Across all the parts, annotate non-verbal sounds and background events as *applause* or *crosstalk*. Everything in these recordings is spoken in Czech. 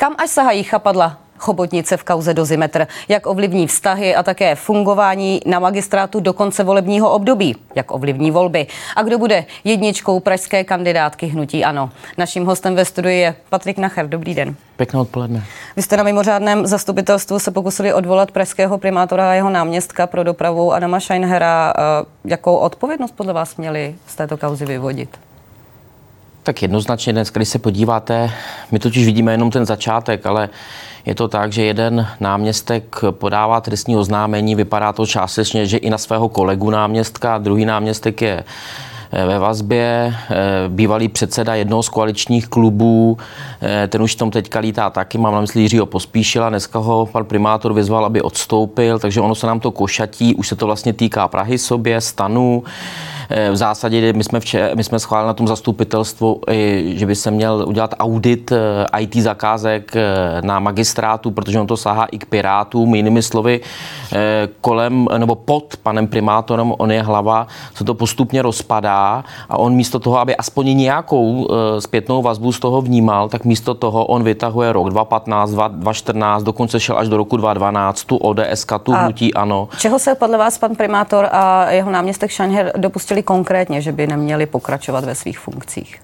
Kam až sahají chapadla chobotnice v kauze Dozimetr, jak ovlivní vztahy a také fungování na magistrátu do konce volebního období, jak ovlivní volby a kdo bude jedničkou pražské kandidátky hnutí ANO. Naším hostem ve studiu je Patrik Nacher. Dobrý den. Pěkné odpoledne. Vy jste na mimořádném zastupitelstvu se pokusili odvolat pražského primátora a jeho náměstka pro dopravu Adama Scheinhera. Eh, jakou odpovědnost podle vás měli z této kauzy vyvodit? Tak jednoznačně dnes, když se podíváte, my totiž vidíme jenom ten začátek, ale je to tak, že jeden náměstek podává trestní oznámení, vypadá to částečně, že i na svého kolegu náměstka, druhý náměstek je eh, ve vazbě, eh, bývalý předseda jednoho z koaličních klubů, eh, ten už tom teďka lítá taky, mám na mysli Jiřího Pospíšila, dneska ho pan primátor vyzval, aby odstoupil, takže ono se nám to košatí, už se to vlastně týká Prahy sobě, stanu, v zásadě my jsme, vče, my jsme schválili na tom zastupitelstvu, že by se měl udělat audit eh, IT zakázek eh, na magistrátu, protože on to sahá i k pirátům. Jinými slovy, eh, kolem nebo pod panem primátorem, on je hlava, se to postupně rozpadá a on místo toho, aby aspoň nějakou zpětnou vazbu z toho vnímal, tak místo toho on vytahuje rok 2015, 2014, dokonce šel až do roku 2012, tu ODS, tu hnutí ano. Čeho se podle vás pan primátor a jeho náměstek Šanher dopustili mysleli konkrétně, že by neměli pokračovat ve svých funkcích?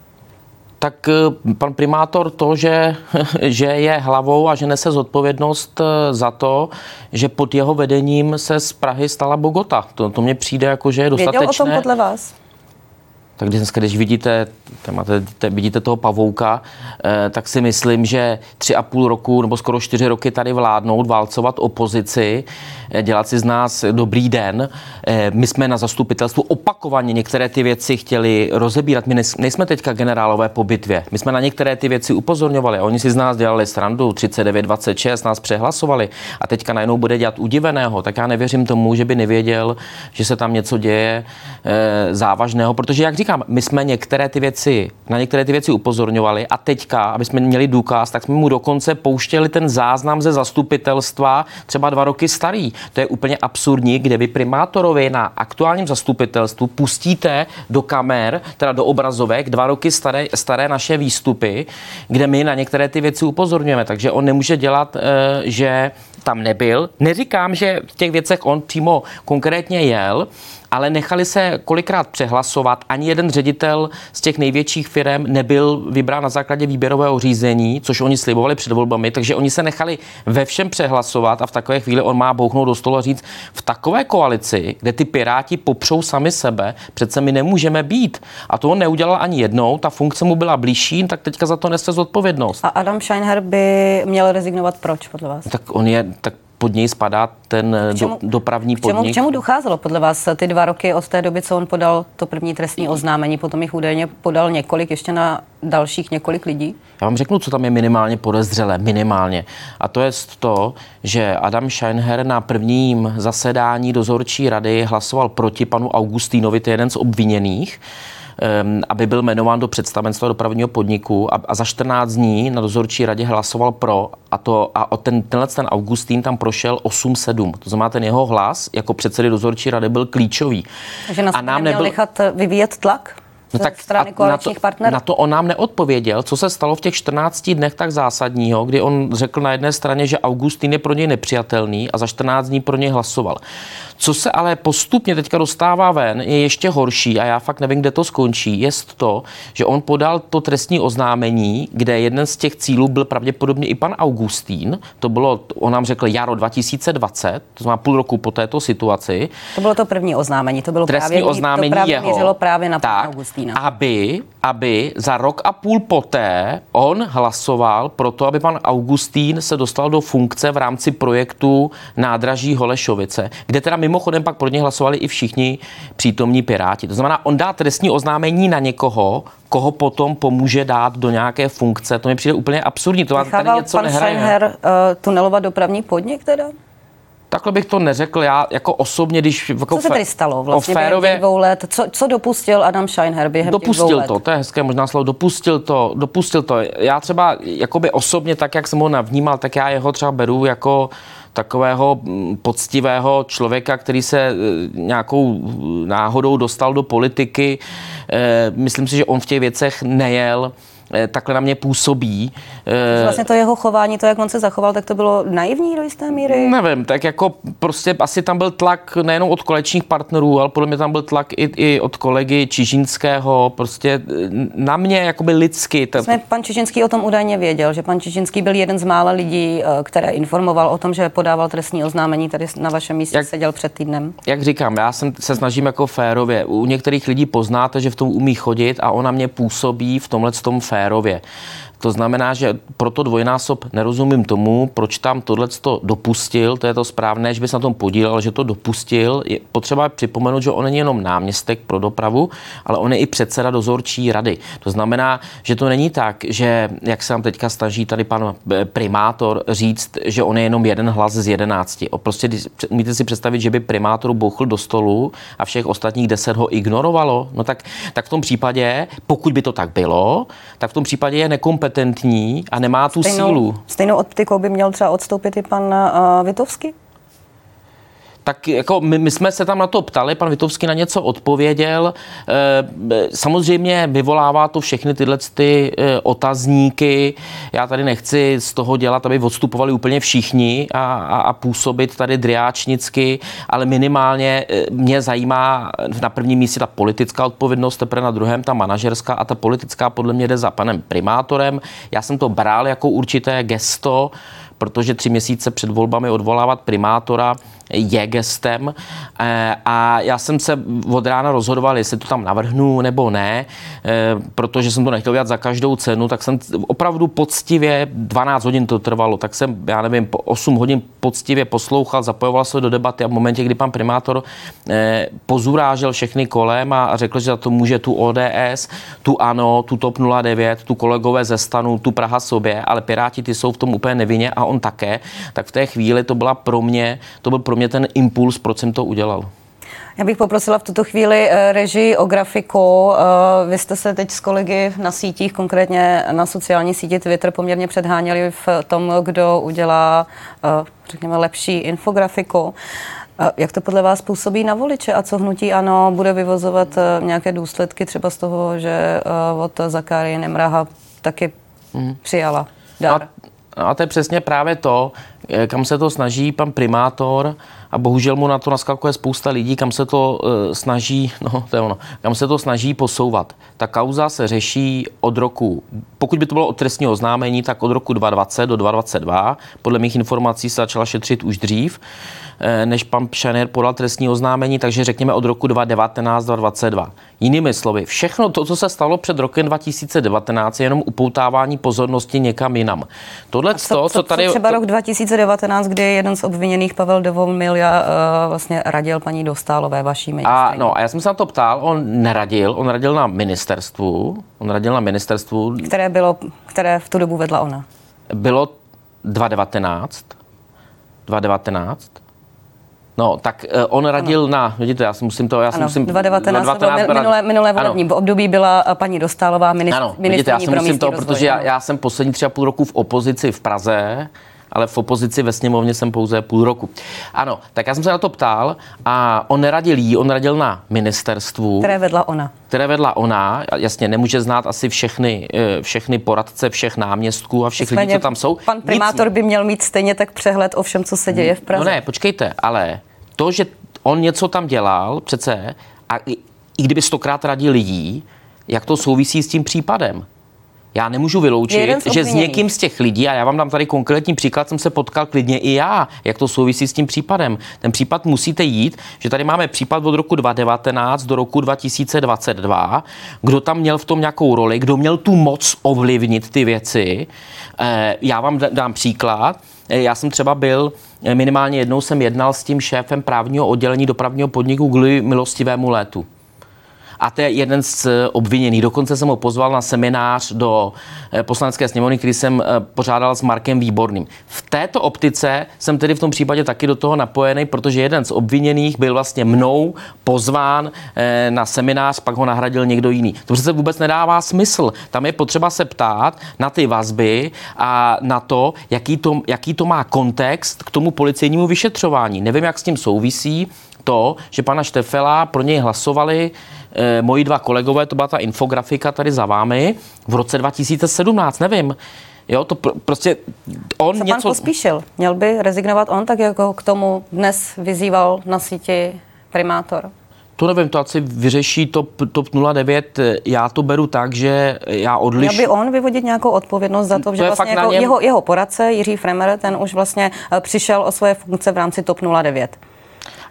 Tak eh, pan primátor to, že, *laughs* že je hlavou a že nese zodpovědnost eh, za to, že pod jeho vedením se z Prahy stala Bogota. To, to mně přijde jako, že je dostatečné. Věděl o tom podle vás? Tak dneska, když vidíte, máte, vidíte toho pavouka, eh, tak si myslím, že tři a půl roku nebo skoro čtyři roky tady vládnout, válcovat opozici, eh, dělat si z nás dobrý den. Eh, my jsme na zastupitelstvu opakovaně některé ty věci chtěli rozebírat. My nejsme teďka generálové po bitvě. My jsme na některé ty věci upozorňovali. Oni si z nás dělali srandu 39-26, nás přehlasovali a teďka najednou bude dělat udiveného. Tak já nevěřím tomu, že by nevěděl, že se tam něco děje závažného, protože jak říkám, říkám, my jsme některé ty věci, na některé ty věci upozorňovali a teďka, aby jsme měli důkaz, tak jsme mu dokonce pouštěli ten záznam ze zastupitelstva třeba dva roky starý. To je úplně absurdní, kde vy primátorovi na aktuálním zastupitelstvu pustíte do kamer, teda do obrazovek, dva roky staré, staré naše výstupy, kde my na některé ty věci upozorňujeme. Takže on nemůže dělat, eh, že tam nebyl. Neříkám, že v těch věcech on přímo konkrétně jel, ale nechali se kolikrát přehlasovat. Ani jeden ředitel z těch největších firm nebyl vybrán na základě výběrového řízení, což oni slibovali před volbami, takže oni se nechali ve všem přehlasovat a v takové chvíli on má bouchnout do stolu a říct, v takové koalici, kde ty piráti popřou sami sebe, přece my nemůžeme být. A to on neudělal ani jednou, ta funkce mu byla blížší, tak teďka za to nese zodpovědnost. A Adam Scheinher by měl rezignovat proč podle vás? Tak on je, tak pod něj spadá ten čemu, do, dopravní podnik. K čemu, k čemu docházelo podle vás ty dva roky od té doby, co on podal to první trestní oznámení, potom jich údajně podal několik, ještě na dalších několik lidí? Já vám řeknu, co tam je minimálně podezřelé, minimálně. A to je to, že Adam Scheinher na prvním zasedání dozorčí rady hlasoval proti panu Augustínovi, to je jeden z obviněných aby byl jmenován do představenstva dopravního podniku a, a za 14 dní na dozorčí radě hlasoval pro a, to, a o ten, tenhle ten Augustín tam prošel 8-7. To znamená, ten jeho hlas jako předsedy dozorčí rady byl klíčový. Takže nás a nám nebyl... nechat vyvíjet tlak? No tak strany na to, partnerů? na to on nám neodpověděl, co se stalo v těch 14 dnech tak zásadního, kdy on řekl na jedné straně, že Augustín je pro něj nepřijatelný a za 14 dní pro něj hlasoval. Co se ale postupně teďka dostává ven, je ještě horší a já fakt nevím, kde to skončí, je to, že on podal to trestní oznámení, kde jeden z těch cílů byl pravděpodobně i pan Augustín. To bylo, on nám řekl jaro 2020, to znamená půl roku po této situaci. To bylo to první oznámení, to bylo trestní právě, oznámení to právě jeho, právě na tak, Augustína. Aby, aby za rok a půl poté on hlasoval pro to, aby pan Augustín se dostal do funkce v rámci projektu nádraží Holešovice, kde teda mimochodem pak pro ně hlasovali i všichni přítomní piráti. To znamená, on dá trestní oznámení na někoho, koho potom pomůže dát do nějaké funkce. To mi přijde úplně absurdní. To Nechával tady něco pan nehraje. Scheinher, uh, tunelovat dopravní podnik teda? Takhle bych to neřekl. Já jako osobně, když... Jako co se tady stalo vlastně férově, během dvou let? Co, co dopustil Adam Scheinher během Dopustil dvou to, let? to je hezké možná slovo. Dopustil to, dopustil to. Já třeba jakoby osobně, tak jak jsem ho navnímal, tak já jeho třeba beru jako takového mm, poctivého člověka, který se e, nějakou náhodou dostal do politiky. E, myslím si, že on v těch věcech nejel takhle na mě působí. Vlastně to jeho chování, to, jak on se zachoval, tak to bylo naivní do jisté míry? Nevím, tak jako prostě asi tam byl tlak nejenom od kolečních partnerů, ale podle mě tam byl tlak i, i od kolegy Čižinského, prostě na mě jakoby lidsky. Jsme, pan Čižinský o tom údajně věděl, že pan Čižinský byl jeden z mála lidí, které informoval o tom, že podával trestní oznámení, tady na vašem místě jak, seděl před týdnem. Jak říkám, já jsem se snažím jako férově. U některých lidí poznáte, že v tom umí chodit a ona mě působí v tomhle tom férově férově. To znamená, že proto dvojnásob nerozumím tomu, proč tam tohle to dopustil, to je to správné, že by se na tom podílel, že to dopustil. Je potřeba připomenout, že on není jenom náměstek pro dopravu, ale on je i předseda dozorčí rady. To znamená, že to není tak, že, jak se nám teďka snaží tady pan eh, primátor říct, že on je jenom jeden hlas z jedenácti. Prostě umíte si představit, že by primátor bouchl do stolu a všech ostatních deset ho ignorovalo? No tak, tak v tom případě, pokud by to tak bylo, tak v tom případě je nekompetentní kompetentní a nemá tu stejnou, sílu. Stejnou optikou by měl třeba odstoupit i pan uh, Vitovský? Tak jako my, my jsme se tam na to ptali, pan Vitovský na něco odpověděl. E, samozřejmě vyvolává to všechny tyhle ty e, otazníky. Já tady nechci z toho dělat, aby odstupovali úplně všichni a, a, a působit tady driáčnicky, ale minimálně e, mě zajímá na prvním místě ta politická odpovědnost, teprve na druhém ta manažerská a ta politická podle mě jde za panem primátorem. Já jsem to bral jako určité gesto, protože tři měsíce před volbami odvolávat primátora je gestem. Eh, a já jsem se od rána rozhodoval, jestli to tam navrhnu nebo ne, eh, protože jsem to nechtěl dělat za každou cenu, tak jsem opravdu poctivě, 12 hodin to trvalo, tak jsem, já nevím, 8 hodin poctivě poslouchal, zapojoval se do debaty a v momentě, kdy pan primátor eh, pozurážel všechny kolem a řekl, že za to může tu ODS, tu ANO, tu TOP 09, tu kolegové ze stanu, tu Praha sobě, ale Piráti ty jsou v tom úplně nevinně a on také, tak v té chvíli to byla pro mě, to byl pro mě ten impuls, proč jsem to udělal. Já bych poprosila v tuto chvíli eh, režii o grafiku. Eh, vy jste se teď s kolegy na sítích, konkrétně na sociální síti Twitter, poměrně předháněli v tom, kdo udělá, eh, řekněme, lepší infografiku. Jak to podle vás působí na voliče a co hnutí ano bude vyvozovat nějaké důsledky třeba z toho, že od Zakáry Nemraha taky hmm. přijala dar? A, a to je přesně právě to, Eh, kam se to snaží pan primátor a bohužel mu na to naskakuje spousta lidí, kam se to uh, snaží, *laughs* no to je ono, kam se to snaží posouvat. Ta kauza se řeší od roku, pokud by to bylo od trestního oznámení, tak od roku 2020 do 2022. Podle mých informací se začala šetřit už dřív. Eh, než pan Pšaner podal trestní oznámení, takže řekněme od roku 2019-2022. Jinými slovy, všechno to, co se stalo před rokem 2019, je jenom upoutávání pozornosti někam jinam. Tohle, co, to, co, co tady... třeba rok 2019, kdy jeden z obviněných, Pavel Devomilja, uh, vlastně radil paní Dostálové, vaší ministrině. A, no, a já jsem se na to ptal, on neradil, on radil na ministerstvu, on radil na ministerstvu. Které bylo, které v tu dobu vedla ona? Bylo 2019, 2019, No, tak uh, on radil ano. na, vidíte, já si musím to, já si musím... 2019, 2019 minulé, minulé volební ano. období byla eh, paní Dostálová ministr, ano, vidíte, já si musím to, rozvoj, protože já, já, jsem poslední tři a půl roku v opozici v Praze, ale v opozici ve sněmovně jsem pouze půl roku. Ano, tak já jsem se na to ptal a on neradil jí, on radil na ministerstvu. Které vedla ona. Které vedla ona, jasně, nemůže znát asi všechny, eh, všechny poradce, všech náměstků a všech Nicméně, lidí, co tam jsou. Pan primátor Nic... by měl mít stejně tak přehled o všem, co se děje v Praze. No ne, počkejte, ale to, že on něco tam dělal přece a i, i kdyby stokrát radil lidí, jak to souvisí s tím případem. Já nemůžu vyloučit, že s někým z těch lidí, a já vám dám tady konkrétní příklad, jsem se potkal klidně i já, jak to souvisí s tím případem. Ten případ musíte jít, že tady máme případ od roku 2019 do roku 2022, kdo tam měl v tom nějakou roli, kdo měl tu moc ovlivnit ty věci. Eh, já vám dám příklad. Eh, já jsem třeba byl, eh, minimálně jednou jsem jednal s tím šéfem právního oddělení dopravního podniku kvůli milostivému létu a to je jeden z eh, obviněných. Dokonce jsem ho pozval na seminář do eh, poslanecké sněmovny, který jsem eh, pořádal s Markem Výborným. V této optice jsem tedy v tom případě taky do toho napojený, protože jeden z obviněných byl vlastně mnou pozván na seminář, pak ho nahradil někdo jiný. To přece vůbec nedává smysl. Tam je potřeba se ptát na ty vazby a na to, jaký to, jaký to má kontext k tomu policejnímu vyšetřování. Nevím, jak s tím souvisí to, že pana Štefela pro něj hlasovali moji dva kolegové, to byla ta infografika tady za vámi, v roce 2017, nevím. Jo, to pr- prostě on Co něco... pan pospíšil? Měl by rezignovat on, tak jako k tomu dnes vyzýval na síti primátor? To nevím, to asi vyřeší TOP, TOP 09. Já to beru tak, že já odliš... Měl by on vyvodit nějakou odpovědnost za to, To že vlastně jako něm. jeho, jeho poradce Jiří Fremer, ten už vlastně eh, přišel o svoje funkce v rámci TOP 09.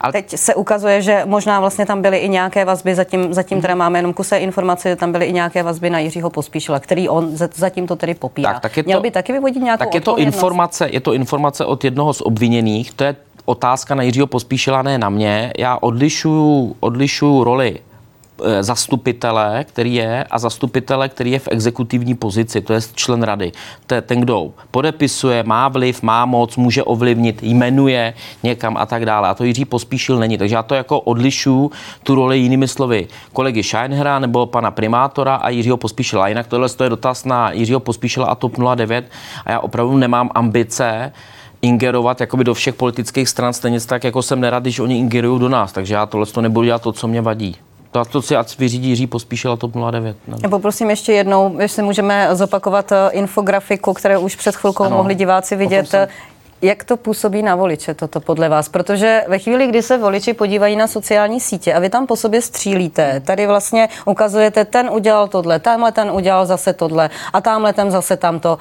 Ale- Teď se ukazuje, že možná vlastně tam byly i nějaké vazby, zatím, zatím teda máme jenom kuse informace, že tam byly i nějaké vazby na Jiřího Pospíšila, který on za- zatím to tedy popírá. Tak, tak je to- Měl by taky vyvodit nějakou Tak je to, informace, je to informace od jednoho z obviněných, to je otázka na Jiřího Pospíšila, ne na mě. Já odlišuju, odlišuju roli zastupitele, který je, a zastupitele, který je v exekutivní pozici, to je člen rady. To je ten, kdo podepisuje, má vliv, má moc, může ovlivnit, jmenuje někam a tak dále. A to Jiří Pospíšil není. Takže já to jako odlišuju tu roli jinými slovy kolegy Scheinhera nebo pana primátora a Jiřího Pospíšila. Jinak tohle je dotaz na Jiřího Pospíšila a TOP 09 a já opravdu nemám ambice ingerovat jakoby do všech politických stran, stejně tak, jako jsem nerad, když oni ingerují do nás. Takže já tohle to nebudu dělat to, co mě vadí. To, to si ať vyřídí Jiří Pospíšil a TOP 09. No. Já poprosím ještě jednou, jestli můžeme zopakovat eh, infografiku, kterou už před chvilkou ano, mohli diváci vidět. jsem- Jak to působí na voliče toto podle vás? Protože ve chvíli, kdy se voliči podívají na sociální sítě a vy tam po sobě střílíte, tady vlastně ukazujete, ten udělal tohle, tamhle ten udělal zase tohle a tamhle ten zase tamto.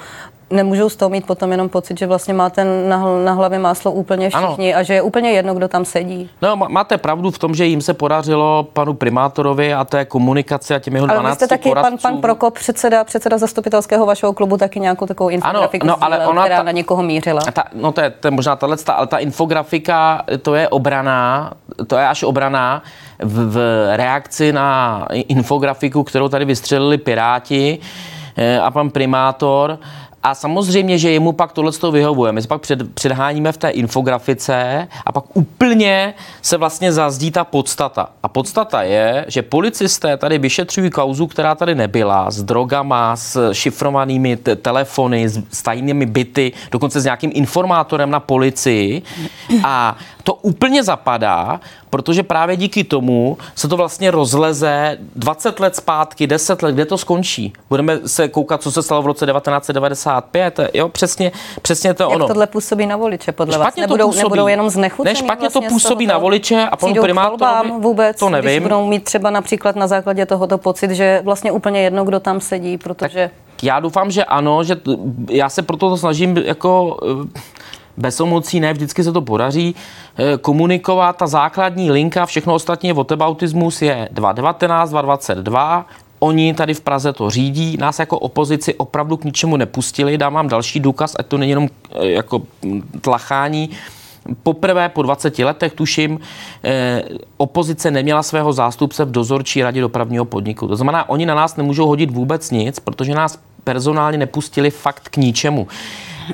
Nemůžou z toho mít potom jenom pocit, že vlastně má ten na, hl- na hlavě máslo úplně Ano. všichni a že je úplně jedno, kdo tam sedí. No, má- máte pravdu v tom, že jim se podařilo panu primátorovi a té komunikaci a těm jeho 12 Ale jste taky, pan, poradcům. pan Prokop, předseda, předseda zastupitelského vašeho klubu, taky nějakou takovou infografiku no, ale sdílel, ona která ta- na někoho mířila. Ta, no to je, to je možná tahle, ale ta infografika, to je obraná, to je až obraná v, v reakci na infografiku, kterou tady vystřelili Piráti eh, a pan primátor. A samozřejmě, že jemu pak tohle toho vyhovuje. My se pak před, předháníme v té infografice a pak úplně se vlastně zazdí ta podstata. A podstata je, že policisté tady vyšetřují kauzu, která tady nebyla, s drogama, s šifrovanými t- telefony, s, s tajnými byty, dokonce s nějakým informátorem na policii. A to úplně zapadá, protože právě díky tomu se to vlastně rozleze 20 let zpátky, 10 let, kde to skončí. Budeme se koukat, co se stalo v roce 1995. Jo, přesně, přesně to Jak ono. tohle působí na voliče, podle vás? Špatně to Nebudou, působí. nebudou jenom znechucení? Ne, špatně to vlastně z působí na voliče a panu primátorovi- vůbec, to Když nevím. budou mít třeba například na základě tohoto pocit, že vlastně úplně jedno, kdo tam sedí, protože... Já doufám, že ano, že t- já se proto to snažím jako eh, bez emocí, ne vždycky se to podaří, eh, komunikovat. Ta základní linka, všechno ostatní je whataboutismus, je 2.19, 2.22, Oni tady v Praze to řídí, nás jako opozici opravdu k ničemu nepustili. Dám vám další důkaz, ať to není jenom eh, jako tlachání. Poprvé po 20 letech, tuším, eh, opozice neměla svého zástupce v dozorčí radě dopravního podniku. To znamená, oni na nás nemůžou hodit vůbec nic, protože nás personálně nepustili fakt k ničemu.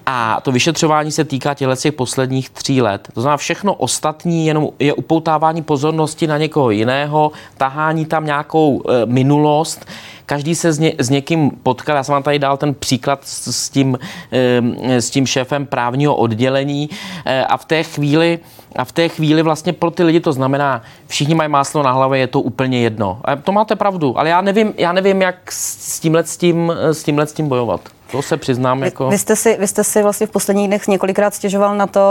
A to vyšetřování se týká těchto těch posledních tří let. To znamená, všechno ostatní jenom je upoutávání pozornosti na někoho jiného, tahání tam nějakou e, minulost. Každý se s, ně, s někým potkal. Já jsem vám tady dal ten příklad s, s, tím, e, s tím šéfem právního oddělení e, a v té chvíli a v té chvíli vlastně pro ty lidi to znamená, všichni mají máslo na hlavě, je to úplně jedno. A to máte pravdu, ale já nevím, já nevím jak s tímhle s tím, s tímhle s tím bojovat. To se přiznám jako... Vy jste, si, vy jste si vlastně v posledních dnech několikrát stěžoval na to,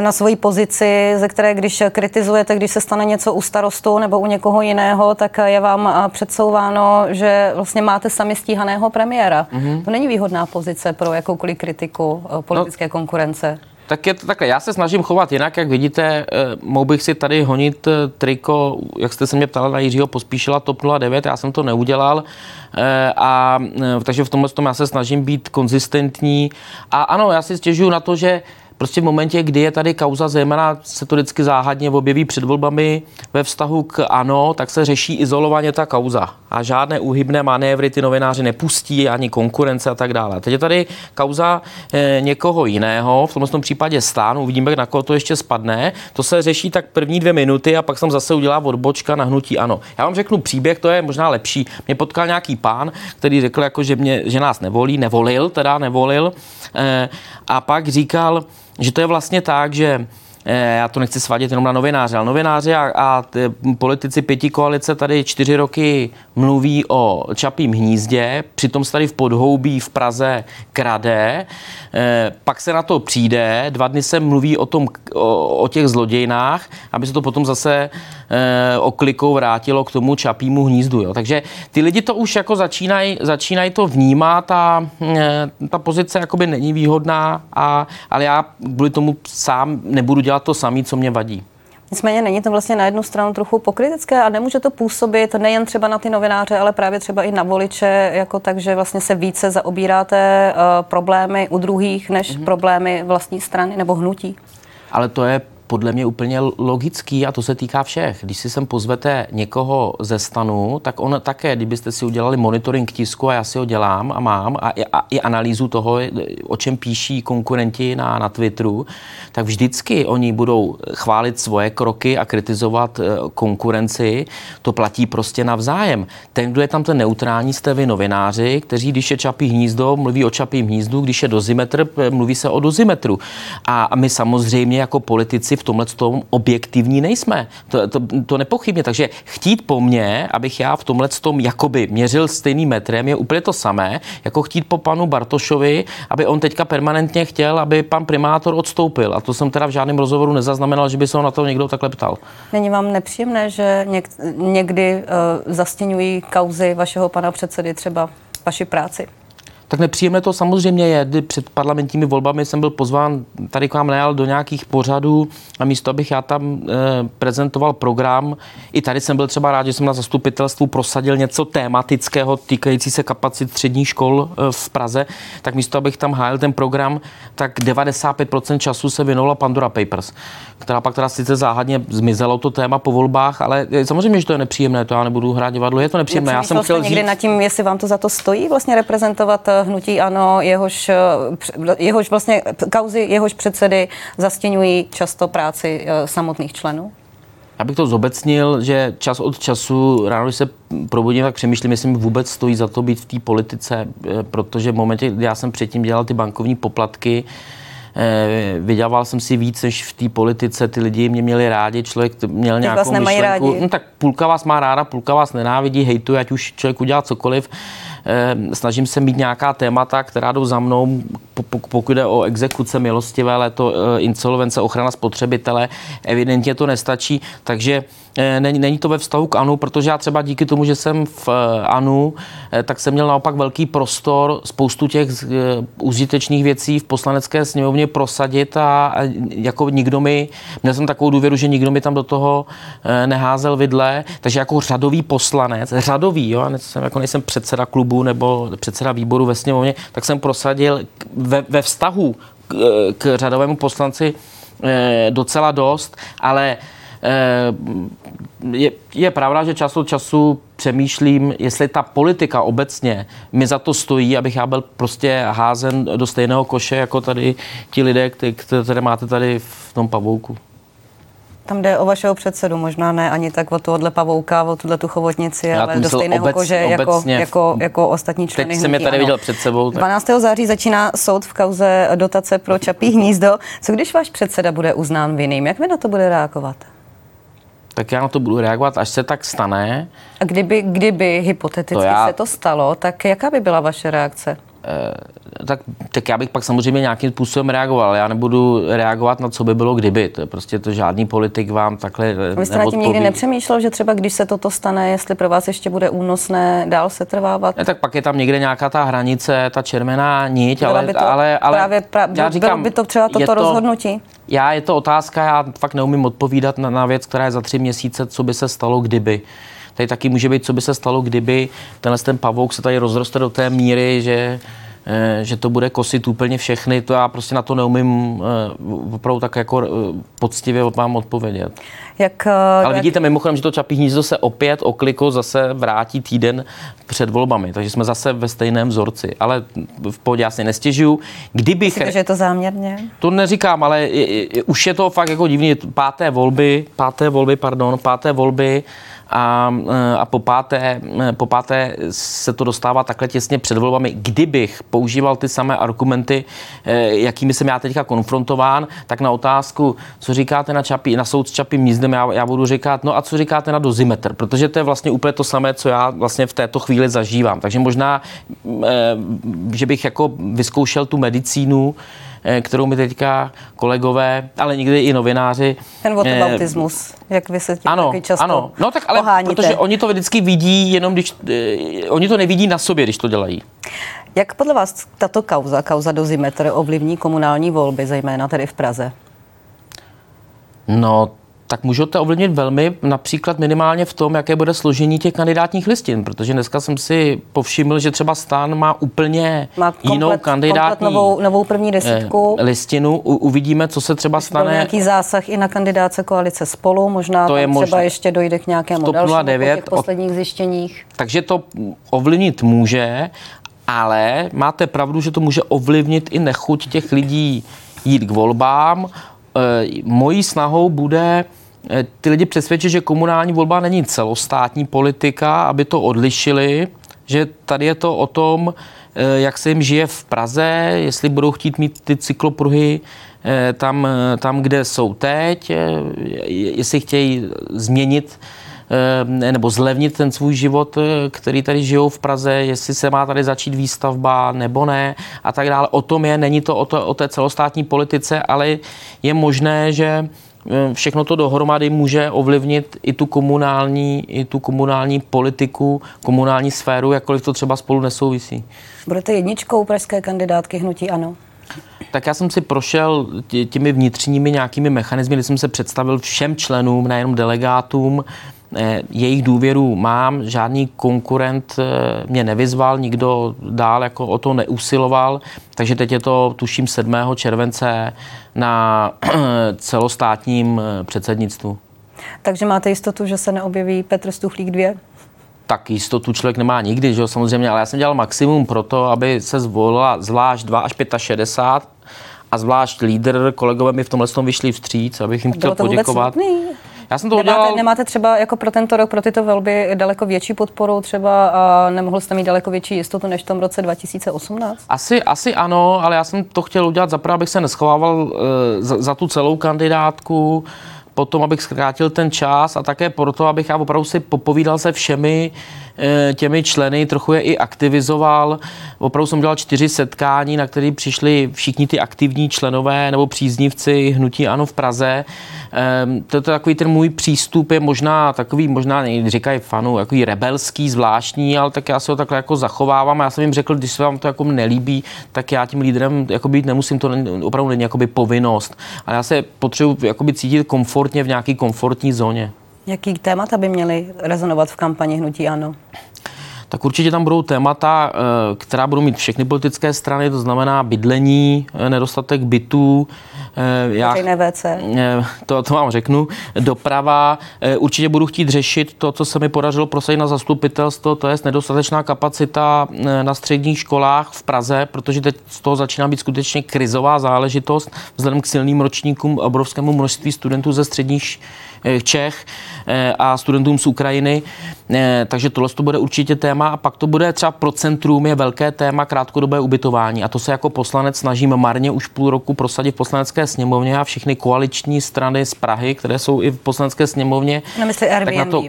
na svoji pozici, ze které když kritizujete, když se stane něco u starostu nebo u někoho jiného, tak je vám a, předsouváno, že vlastně máte sami stíhaného premiéra. Mm-hmm. To není výhodná pozice pro jakoukoliv kritiku eh, politické no. konkurence. Tak je to takhle, já se snažím chovat jinak, jak vidíte, eh, mohl bych si tady honit eh, triko, jak jste se mě ptala na Jiřího Pospíšila TOP 09, já jsem to neudělal, eh, a takže v tomhle tom já se snažím být konzistentní. A ano, já si stěžuju na to, že Prostě v momentě, kdy je tady kauza, zejména se to vždycky záhadně objeví před volbami ve vztahu k ANO, tak se řeší izolovaně ta kauza. A žádné úhybné manévry ty novináři nepustí, ani konkurence a tak dále. Teď je tady kauza e, někoho jiného, v tomhle tom případě stánu, uvidíme, na koho to ještě spadne. To se řeší tak první dvě minuty a pak tam zase udělá odbočka na hnutí ANO. Já vám řeknu příběh, to je možná lepší. Mě potkal nějaký pán, který řekl, jako, že, mě, že nás nevolí, nevolil, teda nevolil. E, a pak říkal, že to je vlastně tak, že já to nechci svádět jenom na novináře, ale novináři a, a politici pěti koalice tady čtyři roky mluví o čapím hnízdě, přitom se tady v podhoubí v Praze krade, eh, pak se na to přijde, dva dny se mluví o, tom, o, o těch zlodějnách, aby se to potom zase eh, oklikou vrátilo k tomu čapímu hnízdu. Jo. Takže ty lidi to už jako začínají začínaj to vnímat a eh, ta pozice jakoby není výhodná, a, ale já kvůli tomu sám nebudu dělat to samé, co mě vadí. Nicméně není to vlastně na jednu stranu trochu pokrytecké a nemůže to působit nejen třeba na ty novináře, ale právě třeba i na voliče, jako tak, že vlastně se více zaobíráte uh, problémy u druhých než mm-hmm. problémy vlastní strany nebo hnutí. Ale to je podle mě úplně logický a to se týká všech. Když si sem pozvete někoho ze stanu, tak on také, kdybyste si udělali monitoring tisku a já si ho dělám a mám a, a i analýzu toho, o čem píší konkurenti na, na Twitteru, tak vždycky oni budou chválit svoje kroky a kritizovat eh, konkurenci. To platí prostě navzájem. Ten, kdo je tam ten neutrální, jste vy novináři, kteří, když je čapí hnízdo, mluví o čapím hnízdu, když je dozimetr, mluví se o dozimetru. A my samozřejmě jako politici v tomhle tom objektivní nejsme. To, to, to nepochybně. Takže chtít po mně, abych já v tomhle tom jakoby měřil stejným metrem, je úplně to samé, jako chtít po panu Bartošovi, aby on teďka permanentně chtěl, aby pan primátor odstoupil. A to jsem teda v žádném rozhovoru nezaznamenal, že by se ho na to někdo takhle ptal. Není vám nepříjemné, že něk- někdy uh, zastěňují kauzy vašeho pana předsedy třeba vaši práci? Tak nepříjemné to samozřejmě je. Kdy před parlamentními volbami jsem byl pozván tady k vám najal do nějakých pořadů a místo, abych já tam e, prezentoval program, i tady jsem byl třeba rád, že jsem na zastupitelstvu prosadil něco tématického týkající se kapacit středních škol e, v Praze, tak místo, abych tam hájil ten program, tak 95% času se věnovala Pandora Papers, která pak teda sice záhadně zmizelo to téma po volbách, ale samozřejmě, že to je nepříjemné, to já nebudu hrát divadlo, je to nepříjemné. Já jsem chtěl někdy říct... nad tím, jestli vám to za to stojí vlastně reprezentovat hnutí ANO, jehož, jehož vlastně kauzy, jehož předsedy zastěňují často práci eh, samotných členů? Já bych to zobecnil, že čas od času, ráno, když se probudím, tak přemýšlím, jestli mi vůbec stojí za to být v té politice, eh, protože v momentě, kdy já jsem předtím dělal ty bankovní poplatky, eh, vydělával jsem si víc než v té politice, ty lidi mě měli rádi, člověk měl nějakou myšlenku. Rádi. No, tak půlka vás má ráda, půlka vás nenávidí, hejtuje, ať už člověk udělá cokoliv. Ehm, snažím se mít nějaká témata, která jdou za mnou, pokud jde o exekuce milostivé, leto, eh, insolvence, ochrana spotřebitele, evidentně to nestačí, takže eh, není, to ve vztahu k ANU, protože já třeba díky tomu, že jsem v eh, ANU, tak jsem měl naopak velký prostor spoustu těch užitečných věcí v poslanecké sněmovně prosadit a jako nikdo mi, měl jsem takovou důvěru, že nikdo mi tam do toho neházel vidle, takže jako řadový poslanec, řadový, jo, nejsem, jako nejsem předseda klubu nebo předseda výboru ve sněmovně, tak jsem prosadil ve, ve vztahu k, k řadovému poslanci eh, docela dost, ale eh, je, je pravda, že čas od času přemýšlím, jestli ta politika obecně mi za to stojí, abych já byl prostě házen do stejného koše jako tady ti lidé, které máte tady v tom pavouku. Tam jde o vašeho předsedu, možná ne ani tak o tohle pavouka, o tuhle tu chobotnici, Já ale do stejného obec, kože jako, jako, jako, jako ostatní členy Teď jsem je tady viděl před sebou. Tak. 12. září začíná soud v kauze dotace pro *laughs* Čapí hnízdo. Co když váš předseda bude uznán vinným? Jak vy na to bude reagovat? tak já na to budu reagovat, až se tak stane. A kdyby, kdyby hypoteticky to já... se to stalo, tak jaká by byla vaše reakce? Eh, tak, tak já bych pak samozřejmě nějakým způsobem reagoval. Já nebudu reagovat na co by bylo kdyby. To je prostě to žádný politik vám takhle Vy jste nad tím nikdy nepřemýšlel, že třeba když se toto stane, jestli pro vás ještě bude únosné dál se trvávat? Ne, tak pak je tam někde nějaká ta hranice, ta červená niť, ale, by to ale, ale právě, pra, já říkám, bylo by to třeba toto to, rozhodnutí? Já je to otázka, já fakt neumím odpovídat na, na věc, která je za tři měsíce, co by se stalo kdyby. Tady taky může být, co by se stalo, kdyby tenhle ten pavouk se tady rozroste do té míry, že eh, že to bude kosit úplně všechny, to já prostě na to neumím eh, opravdu tak jako eh, poctivě vám odpovědět. Jak, Ale jak... vidíte mimochodem, že to Čapí hnízdo se opět okliko zase vrátí týden před volbami, takže jsme zase ve stejném vzorci. Ale v pohodě já si nestěžuju. Kdybych... Myslíte, že je to záměrně? To neříkám, ale je, je, už je to fakt jako divný. Páté volby, páté volby, pardon, páté volby a, a po, páté, po páté se to dostává takhle těsně před volbami. Kdybych používal ty samé argumenty, jakými jsem já teďka konfrontován, tak na otázku, co říkáte na, čapí, na soud s čapím mízdem, já, já budu říkat, no a co říkáte na dozimetr, protože to je vlastně úplně to samé, co já vlastně v této chvíli zažívám. Takže možná, že bych jako vyzkoušel tu medicínu, Eh, kterou mi teďka kolegové, ale někdy i novináři. Ten whataboutismus, eh, jak vy se tím ano, taky často Ano, no tak ale poháníte. protože oni to vždycky vidí, jenom když, eh, oni to nevidí na sobě, když to dělají. Jak podle vás tato kauza, kauza dozimetr, ovlivní komunální volby, zejména tedy v Praze? No, tak můžete ovlivnit velmi, například minimálně v tom, jaké bude složení těch kandidátních listin, protože dneska jsem si povšiml, že třeba stan má úplně má komplet, jinou kandidátní novou, novou první desítku. Eh, listinu. U, uvidíme, co se třeba stane. Byl nějaký zásah i na kandidáce koalice spolu, možná to je třeba možné. ještě dojde k nějakému dalšímu 09, po těch posledních od... zjištěních. Takže to ovlivnit může, ale máte pravdu, že to může ovlivnit i nechuť těch lidí jít k volbám, Eh, mojí snahou bude ty lidi přesvědčit, že komunální volba není celostátní politika, aby to odlišili, že tady je to o tom, eh, jak se jim žije v Praze, jestli budou chtít mít ty cyklopruhy tam, tam kde jsou teď, jestli chtějí změnit nebo zlevnit ten svůj život, který tady žijou v Praze, jestli se má tady začít výstavba nebo ne a tak dále. O tom je, není to o, to, o té celostátní politice, ale je možné, že všechno to dohromady může ovlivnit i tu komunální, i tu komunální politiku, komunální sféru, jakkoliv to třeba spolu nesouvisí. Budete jedničkou pražské kandidátky hnutí ANO? Tak já jsem si prošel těmi vnitřními nějakými mechanizmy, kdy jsem se představil všem členům, nejenom delegátům, Eh, jejich důvěru mám, žádný konkurent eh, mě nevyzval, nikdo dál jako o to neusiloval, takže teď je to tuším 7. července na *clears throat* celostátním eh, předsednictvu. Takže máte jistotu, že se neobjeví Petr Stuchlík 2? tak jistotu člověk nemá nikdy, že jo, samozřejmě, ale já jsem dělal maximum pro to, aby se zvolila zvlášť 2 až 65 a zvlášť lídr, kolegové mi v tomhle tom vyšli vstříc, abych jim chtěl poděkovat. Já jsem to nemáte, udělal... nemáte třeba jako pro tento rok, pro tyto volby daleko větší podporu třeba a nemohl jste mít daleko větší jistotu než v tom roce 2018? Asi, asi ano, ale já jsem to chtěl udělat zaprvé, abych se neschovával uh, za, za tu celou kandidátku, potom, abych zkrátil ten čas a také proto, abych já opravdu si popovídal se všemi eh, těmi členy, trochu je i aktivizoval. Opravdu jsem dělal čtyři setkání, na které přišli všichni ty aktivní členové nebo příznivci Hnutí Ano v Praze. Ehm, to je takový ten můj přístup je možná takový, možná říkají fanu, takový rebelský, zvláštní, ale tak já si ho takhle jako zachovávám. Já jsem jim řekl, když se vám to jako nelíbí, tak já tím lídrem jako být nemusím, to opravdu není jakoby povinnost. Ale já se potřebuji jakoby cítit komfortně v nějaké komfortní zóně. Jaký témata by měly rezonovat v kampani Hnutí Ano? tak určitě tam budou témata, eh, která budou mít všechny politické strany, to znamená bydlení, eh, nedostatek bytů, eh, já. To, to vám řeknu. Doprava. Určitě budu chtít řešit to, co se mi podařilo prosadit na zastupitelstvo, to je nedostatečná kapacita na středních školách v Praze, protože teď z toho začíná být skutečně krizová záležitost vzhledem k silným ročníkům obrovskému množství studentů ze středních Čech a studentům z Ukrajiny. Takže tohle to bude určitě téma a pak to bude třeba pro centrum je velké téma krátkodobé ubytování a to se jako poslanec snažím marně už půl roku prosadit v poslanecké sněmovně a všechny koaliční strany z Prahy, které jsou i v poslanecké sněmovně. No. Tak na to,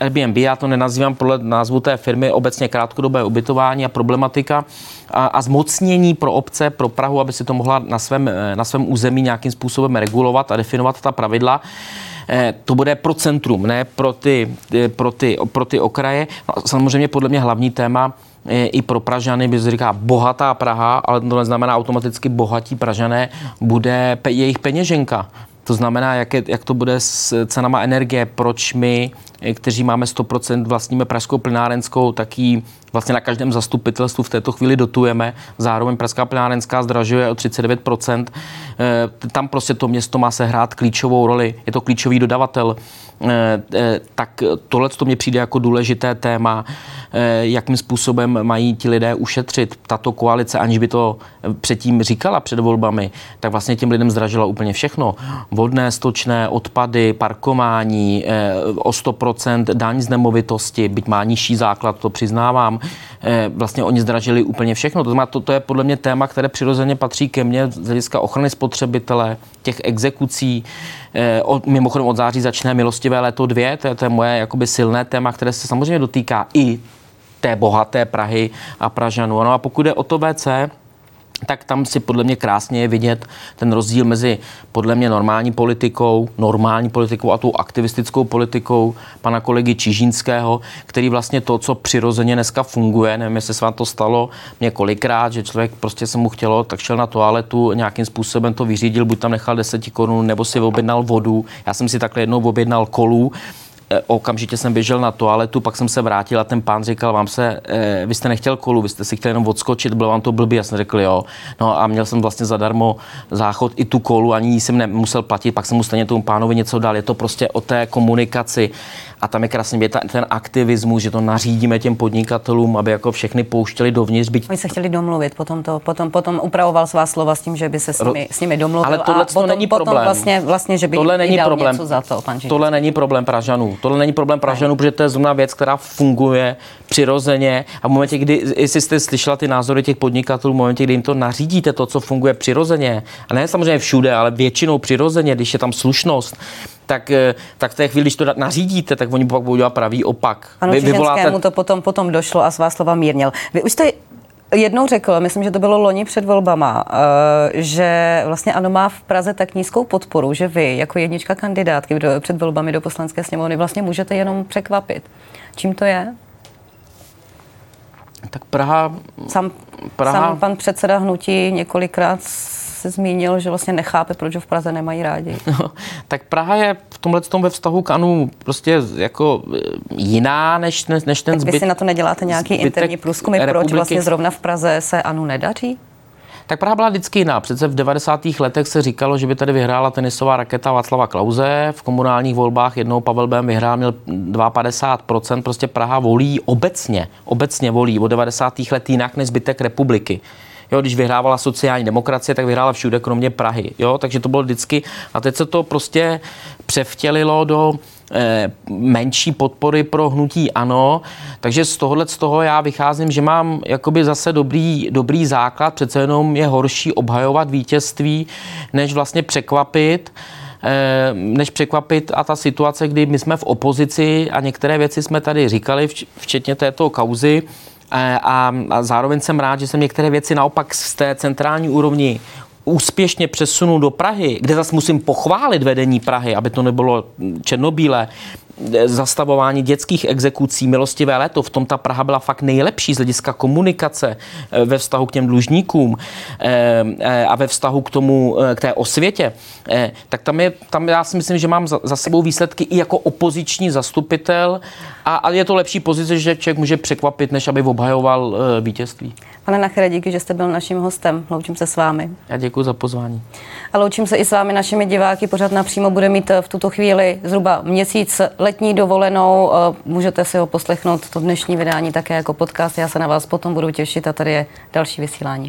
Airbnb, já to nenazývám podle názvu té firmy, obecně krátkodobé ubytování a problematika a, a zmocnění pro obce, pro Prahu, aby si to mohla na svém, na svém území nějakým způsobem regulovat a definovat ta pravidla. Eh, to bude pro centrum, ne pro ty, eh, pro ty, pro ty okraje. No, samozřejmě podle mě hlavní téma eh, i pro Pražany by se říká bohatá Praha, ale to neznamená automaticky bohatí Pražané, bude jejich peněženka. To znamená, jak, je, jak to bude s cenama energie, proč my, kteří máme 100% vlastníme pražskou plynárenskou, tak ji vlastně na každém zastupitelstvu v této chvíli dotujeme. Zároveň Pražská plynárenská zdražuje o 39%. Eh, tam prostě to město má se hrát klíčovou roli. Je to klíčový dodavatel. Eh, eh, tak tohle to mě přijde jako důležité téma. jakým způsobem mají ti lidé ušetřit. Tato koalice, aniž by to předtím říkala před volbami, tak vlastně těm lidem zdražila úplně všechno. Vodné, stočné, odpady, parkování, o 100% daň z nemovitosti, byť má nižší základ, to přiznávám. Vlastně oni zdražili úplně všechno. To to, to je podle mě téma, které přirozeně patří ke mně z hlediska ochrany spotřebitele, těch exekucí. Od, mimochodem od září začne milostivé léto dvě, to je, to je moje jakoby silné téma, které se samozřejmě dotýká i té bohaté Prahy a Pražanů. No a pokud je o to WC, tak tam si podle mě krásně je vidět ten rozdíl mezi podle mě normální politikou, normální politikou a tou aktivistickou politikou pana kolegy Čižínského, který vlastně to, co přirozeně dneska funguje, nevím, jestli se vám to stalo několikrát, že člověk prostě se mu chtělo, tak šel na toaletu, nějakým způsobem to vyřídil, buď tam nechal 10 korun, nebo si objednal vodu. Já jsem si takhle jednou objednal kolu, okamžitě jsem běžel na toaletu, pak jsem se vrátil a ten pán říkal, vám se, eh, vy jste nechtěl kolu, vy jste si chtěl jenom odskočit, bylo vám to blbý, já jsem řekl jo. No a měl jsem vlastně zadarmo záchod i tu kolu, ani jsem nemusel platit, pak jsem mu stejně tomu pánovi něco dal. Je to prostě o té komunikaci a tam je krásně ten, ten aktivismus, že to nařídíme těm podnikatelům, aby jako všechny pouštěli dovnitř. Byť... Oni se chtěli domluvit, potom, to, potom, potom upravoval svá slova s tím, že by se s nimi, s nimi domluvil. Ale tohle a to potom, není potom problém. Vlastně, vlastně, že by tohle není problém. něco za to, pan Tohle není problém Pražanů. Tohle není problém Pražanů, protože to je zrovna věc, která funguje přirozeně a v momentě, kdy, jestli jste slyšela ty názory těch podnikatelů, v momentě, kdy jim to nařídíte, to, co funguje přirozeně, a ne samozřejmě všude, ale většinou přirozeně, když je tam slušnost, tak, eh, tak v té chvíli, když to nařídíte, tak oni pak budou dělat pravý opak. Ano, Vy, vyvoláte... to potom, potom došlo a svá slova mírnil. Vy už jste jednou řekl, myslím, že to bylo loni před volbama, eh, že vlastně ano má v Praze tak nízkou podporu, že vy jako jednička kandidátky před volbami do poslanecké sněmovny vlastně můžete jenom překvapit. Čím to je? Tak Praha... Sám, Praha... sám pan předseda hnutí několikrát se zmínil, že vlastně nechápe, proč ho v Praze nemají rádi. No, tak Praha je v tomhle tom ve vztahu k Anu prostě jako e, jiná než, než ten tak zbyt. Vy si na to neděláte nějaký interní průzkumy, proč vlastně zrovna v Praze se Anu nedaří? Tak Praha byla vždycky jiná. Přece v 90. letech se říkalo, že by tady vyhrála tenisová raketa Václava Klauze. V komunálních volbách jednou Pavel Bém vyhrál, měl 52%. Prostě Praha volí obecně, obecně volí od 90. let jinak než zbytek republiky. Jo, když vyhrávala sociální demokracie, tak vyhrála všude, kromě Prahy. Jo, takže to bylo vždycky. A teď se to prostě převtělilo do eh, menší podpory pro hnutí ano. Takže z tohohle z toho já vycházím, že mám jakoby zase dobrý, dobrý základ, přece jenom je horší obhajovat vítězství, než vlastně překvapit eh, než překvapit a ta situace, kdy my jsme v opozici a některé věci jsme tady říkali, včetně této kauzy, a, a zároveň jsem rád, že jsem některé věci naopak z té centrální úrovni úspěšně přesunu do Prahy, kde zase musím pochválit vedení Prahy, aby to nebylo černobílé, zastavování dětských exekucí, milostivé léto, v tom ta Praha byla fakt nejlepší z hlediska komunikace eh, ve vztahu k těm dlužníkům eh, eh, a ve vztahu k tomu, k té osvětě, tak tam, je, tam já si myslím, že mám za, za sebou výsledky i jako opoziční zastupitel a, a je to lepší pozice, že člověk může překvapit, než aby obhajoval vítězství. Pane Nachere, díky, že jste byl naším hostem. Loučím se s vámi. Já děkuji za pozvání. A loučím se i s vámi, našimi diváky. Pořád napřímo bude mít v tuto chvíli zhruba měsíc letní dovolenou. Eh, můžete si ho poslechnout to dnešní vydání také jako podcast. Já se na vás potom budu těšit a tady je další vysílání.